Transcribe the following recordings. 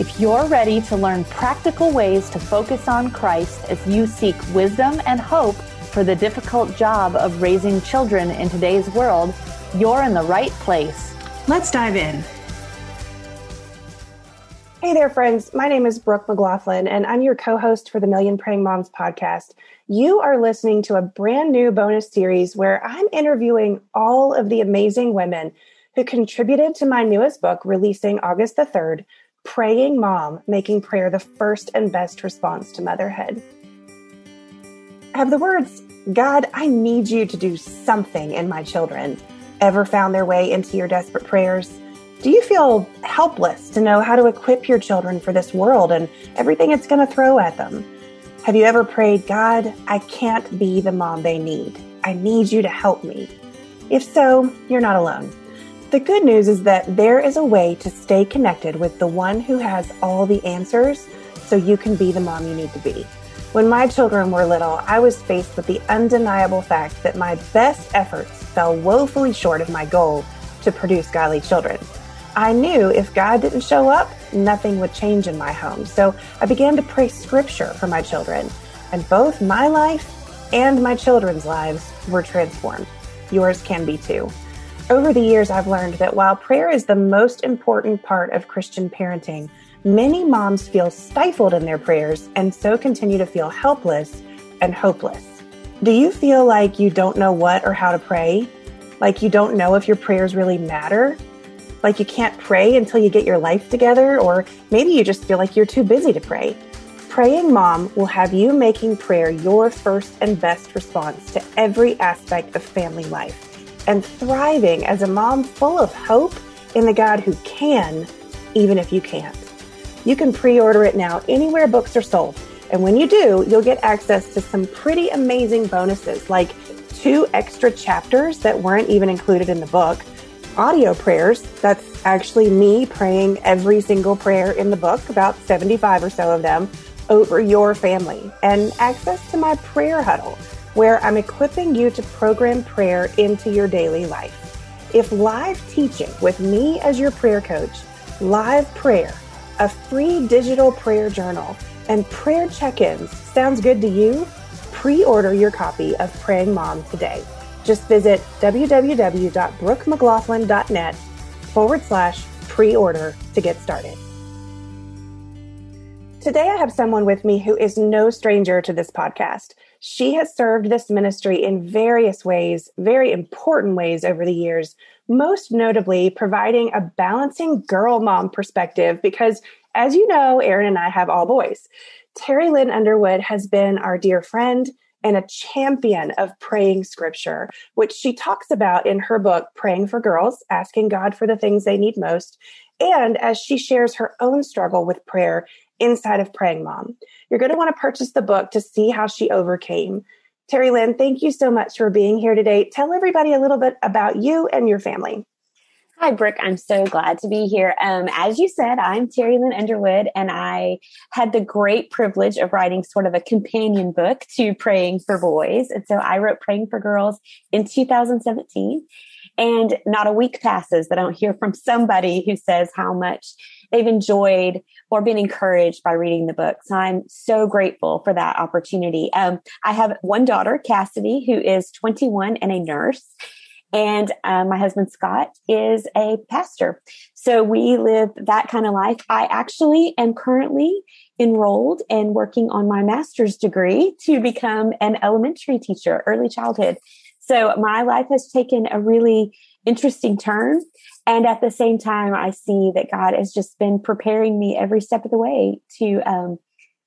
If you're ready to learn practical ways to focus on Christ as you seek wisdom and hope for the difficult job of raising children in today's world, you're in the right place. Let's dive in. Hey there, friends. My name is Brooke McGlothlin, and I'm your co host for the Million Praying Moms podcast. You are listening to a brand new bonus series where I'm interviewing all of the amazing women who contributed to my newest book, releasing August the 3rd Praying Mom, making prayer the first and best response to motherhood. Have the words, God, I need you to do something in my children, ever found their way into your desperate prayers? Do you feel helpless to know how to equip your children for this world and everything it's going to throw at them? Have you ever prayed, God, I can't be the mom they need. I need you to help me. If so, you're not alone. The good news is that there is a way to stay connected with the one who has all the answers so you can be the mom you need to be. When my children were little, I was faced with the undeniable fact that my best efforts fell woefully short of my goal to produce godly children. I knew if God didn't show up, nothing would change in my home. So I began to pray scripture for my children, and both my life and my children's lives were transformed. Yours can be too. Over the years, I've learned that while prayer is the most important part of Christian parenting, many moms feel stifled in their prayers and so continue to feel helpless and hopeless. Do you feel like you don't know what or how to pray? Like you don't know if your prayers really matter? Like you can't pray until you get your life together? Or maybe you just feel like you're too busy to pray? Praying Mom will have you making prayer your first and best response to every aspect of family life and thriving as a mom full of hope in the God who can, even if you can't. You can pre order it now anywhere books are sold. And when you do, you'll get access to some pretty amazing bonuses like two extra chapters that weren't even included in the book, audio prayers, that's actually me praying every single prayer in the book, about 75 or so of them, over your family, and access to my prayer huddle where I'm equipping you to program prayer into your daily life. If live teaching with me as your prayer coach, live prayer, a free digital prayer journal, and prayer check ins sounds good to you, pre order your copy of Praying Mom today. Just visit www.brookemcglothlin.net forward slash pre order to get started. Today, I have someone with me who is no stranger to this podcast. She has served this ministry in various ways, very important ways over the years, most notably providing a balancing girl mom perspective because, as you know, Erin and I have all boys. Teri Lynne Underwood has been our dear friend and a champion of praying scripture, which she talks about in her book, Praying for Girls, asking God for the things they need most. And as she shares her own struggle with prayer inside of Praying Mom. You're going to want to purchase the book to see how she overcame. Teri Lynne, thank you so much for being here today. Tell everybody a little bit about you and your family. Hi, Brooke. I'm so glad to be here. Um, as you said, I'm Teri Lynne Underwood, and I had the great privilege of writing sort of a companion book to Praying for Boys. And so I wrote Praying for Girls in 2017. And not a week passes that I don't hear from somebody who says how much they've enjoyed or been encouraged by reading the book. So I'm so grateful for that opportunity. Um, I have one daughter, Cassidy, who is 21 and a nurse. And um, my husband Scott is a pastor. So we live that kind of life. I actually am currently enrolled and working on my master's degree to become an elementary teacher, early childhood. So my life has taken a really interesting turn. And at the same time, I see that God has just been preparing me every step of the way to um,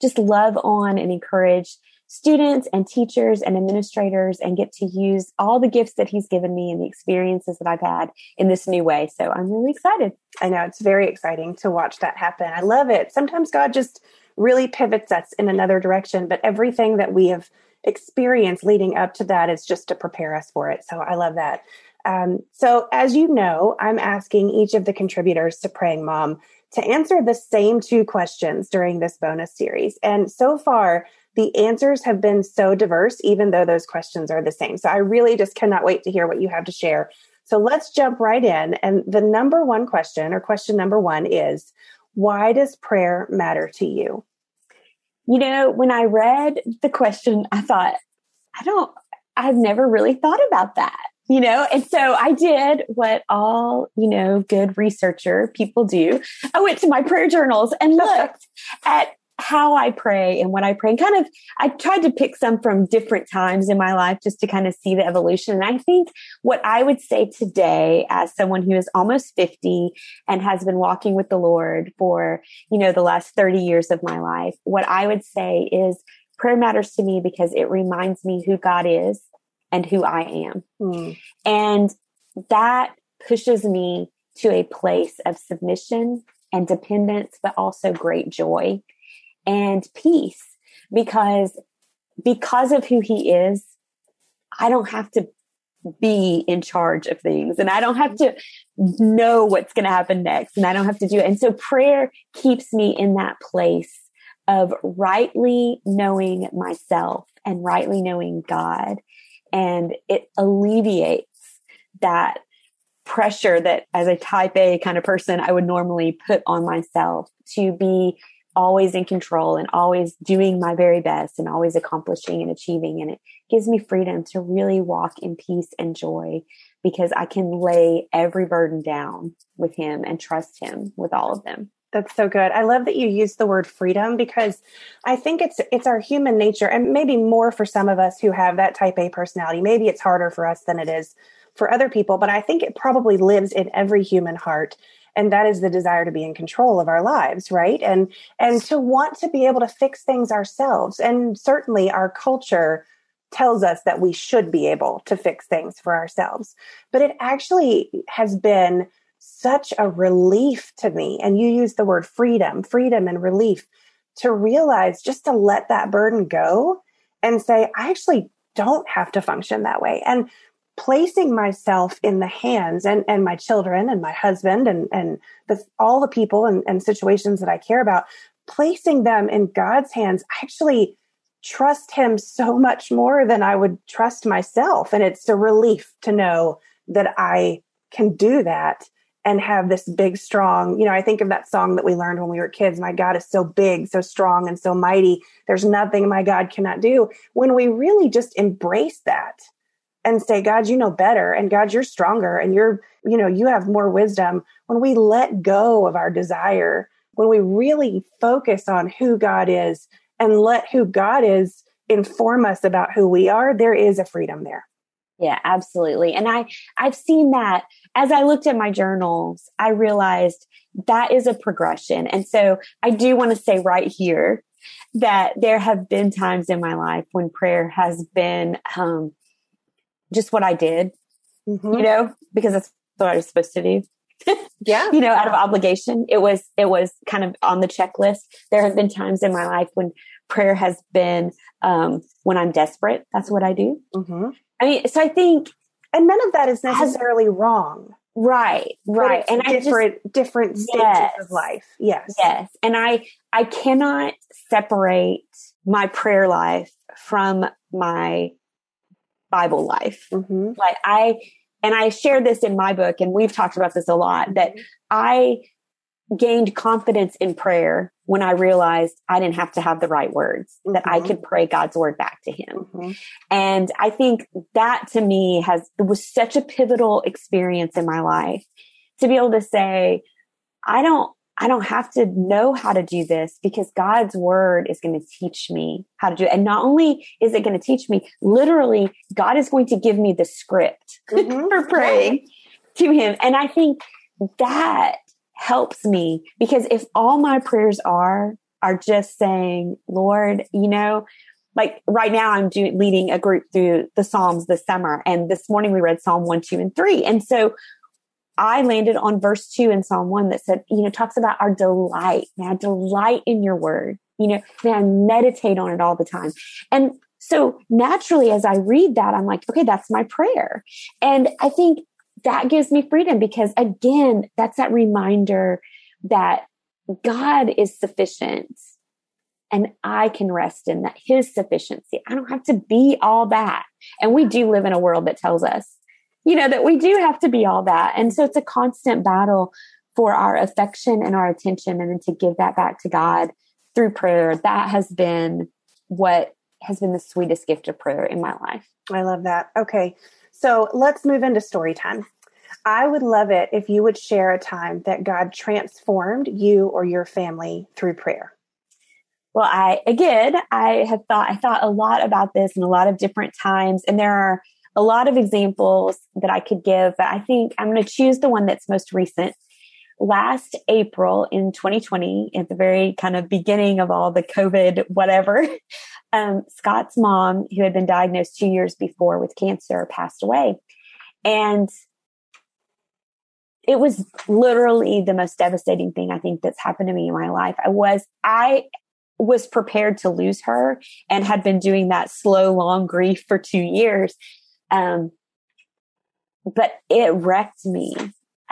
just love on and encourage students and teachers and administrators and get to use all the gifts that he's given me and the experiences that I've had in this new way. So I'm really excited. I know it's very exciting to watch that happen. I love it. Sometimes God just really pivots us in another direction. But everything that we have experienced leading up to that is just to prepare us for it. So I love that. Um, so, as you know, I'm asking each of the contributors to Praying Mom to answer the same two questions during this bonus series. And so far, the answers have been so diverse, even though those questions are the same. So I really just cannot wait to hear what you have to share. So let's jump right in. And the number one question, or question number one, is why does prayer matter to you? You know, when I read the question, I thought, I don't, I've never really thought about that you know and so i did what all you know good researcher people do i went to my prayer journals and looked at how I pray and what I pray. And kind of, I tried to pick some from different times in my life just to kind of see the evolution. And I think what I would say today, as someone who is almost 50 and has been walking with the Lord for, you know, the last 30 years of my life, what I would say is prayer matters to me because it reminds me who God is and who I am. Mm. And that pushes me to a place of submission and dependence, but also great joy and peace because because of who he is i don't have to be in charge of things and i don't have to know what's going to happen next and i don't have to do it and so prayer keeps me in that place of rightly knowing myself and rightly knowing god and it alleviates that pressure that as a type A kind of person I would normally put on myself to be always in control and always doing my very best and always accomplishing and achieving. And it gives me freedom to really walk in peace and joy because I can lay every burden down with him and trust him with all of them. That's so good. I love that you use the word freedom because I think it's it's our human nature and maybe more for some of us who have that type A personality. Maybe it's harder for us than it is for other people, but I think it probably lives in every human heart and that is the desire to be in control of our lives right and and to want to be able to fix things ourselves and certainly our culture tells us that we should be able to fix things for ourselves but it actually has been such a relief to me. And you use the word freedom freedom and relief to realize just to let that burden go and say i actually don't have to function that way. And placing myself in the hands and, and my children and my husband and, and the, all the people and, and situations that I care about, placing them in God's hands, I actually trust him so much more than I would trust myself. And it's a relief to know that I can do that and have this big, strong, you know, I think of that song that we learned when we were kids. My God is so big, so strong, and so mighty. There's nothing my God cannot do. When we really just embrace that and say, God, you know better. And God, you're stronger and you're, you know, you have more wisdom. When we let go of our desire, when we really focus on who God is and let who God is inform us about who we are, there is a freedom there. Yeah, absolutely. And I I've seen that as I looked at my journals, I realized that is a progression. And so I do want to say right here that there have been times in my life when prayer has been um, just what I did, mm-hmm. you know, because that's what I was supposed to do. yeah. You know, out of obligation. It was, it was kind of on the checklist. There have been times in my life when prayer has been, um, when I'm desperate. That's what I do. Mm-hmm. I mean, so I think, and none of that is necessarily has, wrong. Right, right. And different, I just, different stages yes, of life. Yes. Yes. And I, I cannot separate my prayer life from my Bible life. Mm-hmm. Like I, and I shared this in my book, and we've talked about this a lot that I gained confidence in prayer when I realized I didn't have to have the right words, mm-hmm. that I mm-hmm. could pray God's word back to him. Mm-hmm. And I think that to me has, was such a pivotal experience in my life to be able to say, I don't, I don't have to know how to do this because God's word is going to teach me how to do it. And not only is it going to teach me, literally, God is going to give me the script mm-hmm. for praying to Him. And I think that helps me because if all my prayers are, are just saying, Lord, you know, like right now I'm doing leading a group through the Psalms this summer. And this morning we read Psalm one, two, and three. And so I landed on verse two in Psalm one that said, you know, talks about our delight. Now, delight in your word. You know, I meditate on it all the time. And so naturally, as I read that, I'm like, okay, that's my prayer. And I think that gives me freedom because again, that's that reminder that God is sufficient and I can rest in that his sufficiency. I don't have to be all that. And we do live in a world that tells us, you know, that we do have to be all that. And so it's a constant battle for our affection and our attention and then to give that back to God through prayer. That has been what has been the sweetest gift of prayer in my life. I love that. Okay. So let's move into story time. I would love it if you would share a time that God transformed you or your family through prayer. Well, I again, I have thought I thought a lot about this in a lot of different times, and there are a lot of examples that I could give, but I think I'm going to choose the one that's most recent. Last April in 2020, at the very kind of beginning of all the COVID whatever, um, Scott's mom, who had been diagnosed two years before with cancer, passed away. And it was literally the most devastating thing I think that's happened to me in my life. I was, I was prepared to lose her and had been doing that slow, long grief for two years. Um, but it wrecked me.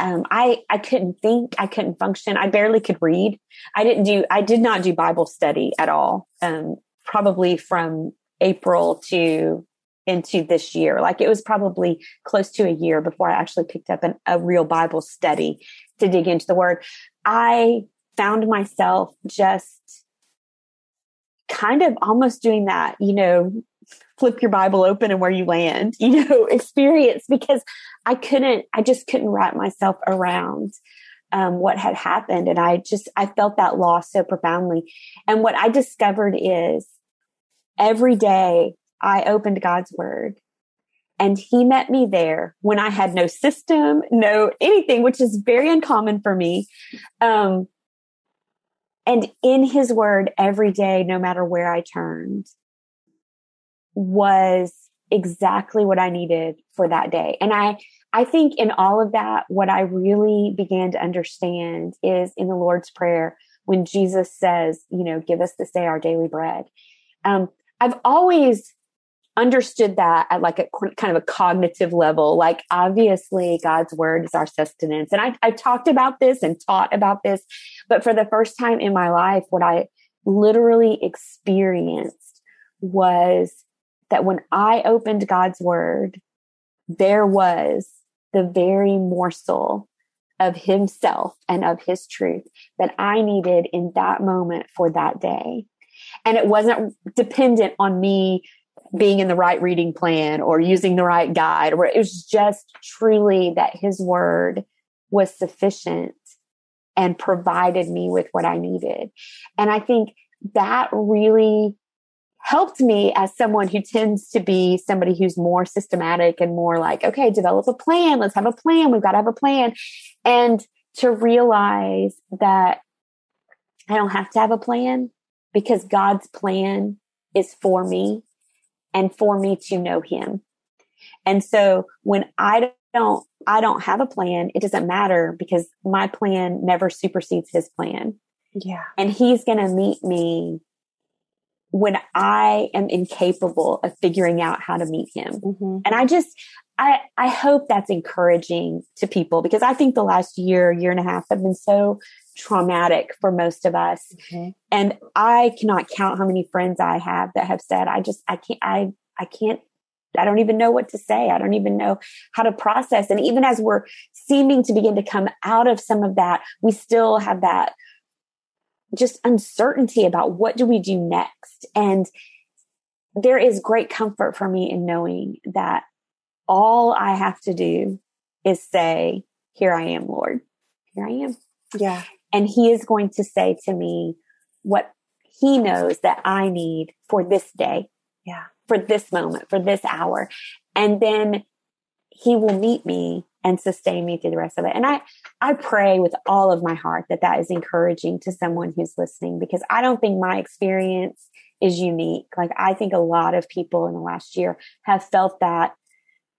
Um, I, I couldn't think, I couldn't function. I barely could read. I didn't do, I did not do Bible study at all. Um, probably from April to into this year. Like it was probably close to a year before I actually picked up an, a real Bible study to dig into the word. I found myself just kind of almost doing that, you know, flip your Bible open and where you land, you know, experience because I couldn't, I just couldn't wrap myself around um, what had happened. And I just, I felt that loss so profoundly. And what I discovered is every day I opened God's word and he met me there when I had no system, no anything, which is very uncommon for me. Um, and in his word every day, no matter where I turned, was exactly what I needed for that day. And I, I think in all of that, what I really began to understand is in the Lord's Prayer, when Jesus says, you know, give us this day our daily bread. Um, I've always understood that at like a kind of a cognitive level. Like obviously God's word is our sustenance. And I, I talked about this and taught about this, but for the first time in my life, what I literally experienced was that when I opened God's word, there was the very morsel of himself and of his truth that I needed in that moment for that day. And it wasn't dependent on me being in the right reading plan or using the right guide, or it was just truly that his word was sufficient and provided me with what I needed. And I think that really helped me as someone who tends to be somebody who's more systematic and more like, okay, develop a plan. Let's have a plan. We've got to have a plan. And to realize that I don't have to have a plan because God's plan is for me and for me to know him. And so when I don't, I don't have a plan, it doesn't matter because my plan never supersedes his plan. Yeah. And he's going to meet me when I am incapable of figuring out how to meet him. Mm-hmm. And I just, I, I hope that's encouraging to people because I think the last year, year and a half have been so traumatic for most of us. Mm-hmm. And I cannot count how many friends I have that have said, I just, I can't, I, I can't, I don't even know what to say. I don't even know how to process. And even as we're seeming to begin to come out of some of that, we still have that just uncertainty about what do we do next. And there is great comfort for me in knowing that all I have to do is say, here I am, Lord. Here I am. Yeah. And he is going to say to me what he knows that I need for this day. Yeah. For this moment, for this hour. And then he will meet me and sustain me through the rest of it. And I, I pray with all of my heart that that is encouraging to someone who's listening because I don't think my experience is unique. Like I think a lot of people in the last year have felt that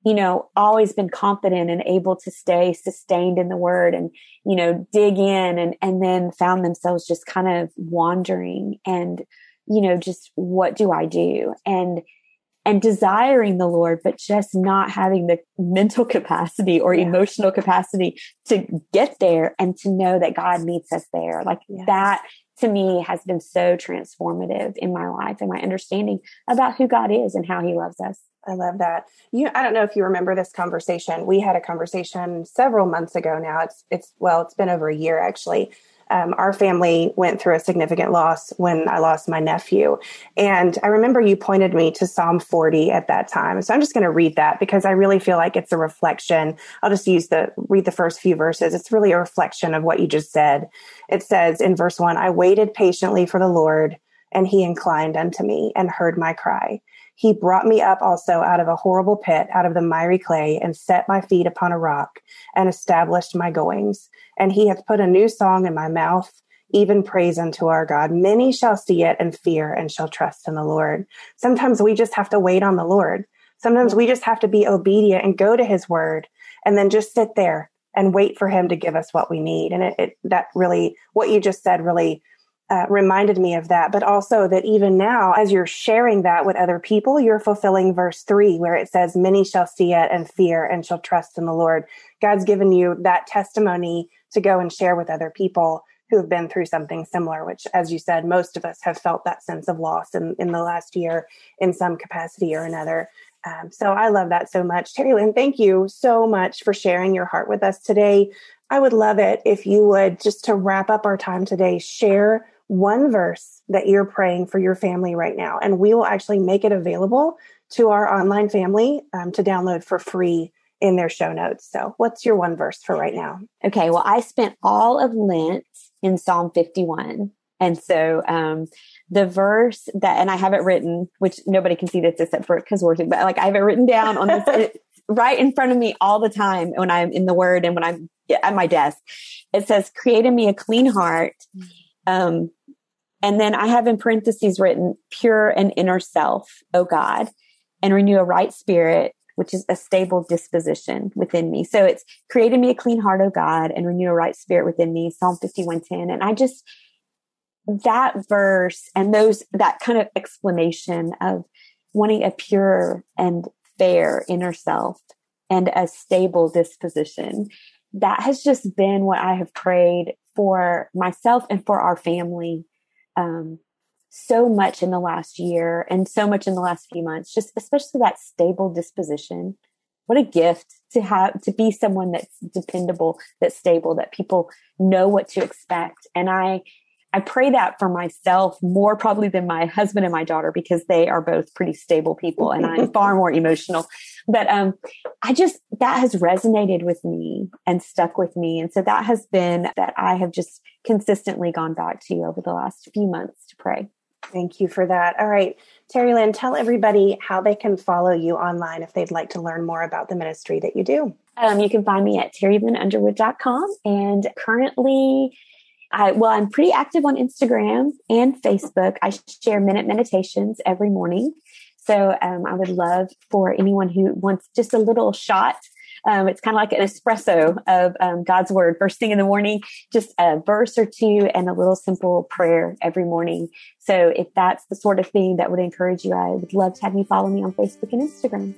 you know, always been confident and able to stay sustained in the word and, you know, dig in and, and then found themselves just kind of wandering and, you know, just what do I do? And, and desiring the Lord, but just not having the mental capacity or yeah. emotional capacity to get there and to know that God meets us there. Like yes. that to me has been so transformative in my life and my understanding about who God is and how he loves us. I love that. You I don't know if you remember this conversation. We had a conversation several months ago now. It's it's well, it's been over a year actually um, our family went through a significant loss when I lost my nephew. And I remember you pointed me to Psalm 40 at that time. So I'm just going to read that because I really feel like it's a reflection. I'll just use the, read the first few verses. It's really a reflection of what you just said. It says in verse one, I waited patiently for the Lord and he inclined unto me and heard my cry. He brought me up also out of a horrible pit, out of the miry clay, and set my feet upon a rock, and established my goings. And he hath put a new song in my mouth, even praise unto our God. Many shall see it and fear and shall trust in the Lord. Sometimes we just have to wait on the Lord. Sometimes we just have to be obedient and go to his word and then just sit there and wait for him to give us what we need. And it, it that really, what you just said really uh, reminded me of that, but also that even now, as you're sharing that with other people, you're fulfilling verse three, where it says, Many shall see it and fear and shall trust in the Lord. God's given you that testimony to go and share with other people who have been through something similar, which, as you said, most of us have felt that sense of loss in, in the last year in some capacity or another. Um, so I love that so much. Teri Lynne, thank you so much for sharing your heart with us today. I would love it if you would, just to wrap up our time today, share one verse that you're praying for your family right now, and we will actually make it available to our online family um, to download for free in their show notes. So, what's your one verse for right now? Okay, well, I spent all of Lent in Psalm 51. And so, um, the verse that, and I have it written, which nobody can see this except for because we're, but like I have it written down on this right in front of me all the time when I'm in the word and when I'm at my desk. It says, create in me a clean heart. Um, and then I have in parentheses written pure and inner self, O God, and renew a right spirit, which is a stable disposition within me. So it's created me a clean heart, O God, and renew a right spirit within me, Psalm 5110. And I just, that verse and those, that kind of explanation of wanting a pure and fair inner self and a stable disposition, that has just been what I have prayed for myself and for our family um, so much in the last year and so much in the last few months, just especially that stable disposition. What a gift to have to be someone that's dependable, that's stable, that people know what to expect. And I I pray that for myself more probably than my husband and my daughter because they are both pretty stable people and I'm far more emotional. But um I just that has resonated with me and stuck with me. And so that has been that I have just consistently gone back to over the last few months to pray. Thank you for that. All right. Teri Lynne, tell everybody how they can follow you online if they'd like to learn more about the ministry that you do. Um, you can find me at terilynneunderwood.com and currently I, well, I'm pretty active on Instagram and Facebook. I share minute meditations every morning. So um, I would love for anyone who wants just a little shot. Um, it's kind of like an espresso of um, God's word. First thing in the morning, just a verse or two and a little simple prayer every morning. So if that's the sort of thing that would encourage you, I would love to have you follow me on Facebook and Instagram.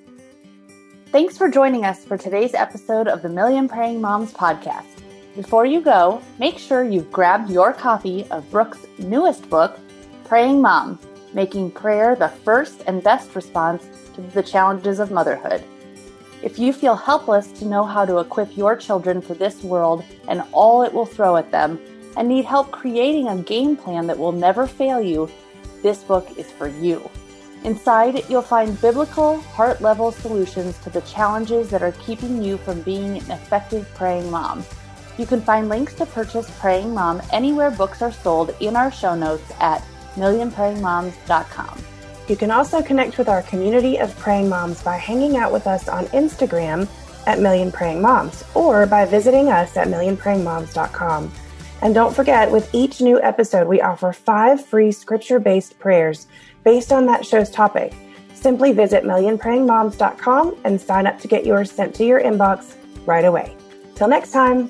Thanks for joining us for today's episode of the Million Praying Moms podcast. Before you go, make sure you've grabbed your copy of Brooke's newest book, Praying Mom Making Prayer the First and Best Response to the Challenges of Motherhood. If you feel helpless to know how to equip your children for this world and all it will throw at them, and need help creating a game plan that will never fail you, this book is for you. Inside, you'll find biblical, heart level solutions to the challenges that are keeping you from being an effective praying mom. You can find links to purchase Praying Mom anywhere books are sold in our show notes at millionprayingmoms.com. You can also connect with our community of praying moms by hanging out with us on Instagram at Million Praying Moms or by visiting us at millionprayingmoms.com. And don't forget, with each new episode, we offer five free scripture based prayers based on that show's topic Simply visit millionprayingmoms.com and sign up to get yours sent to your inbox right away. Till next time.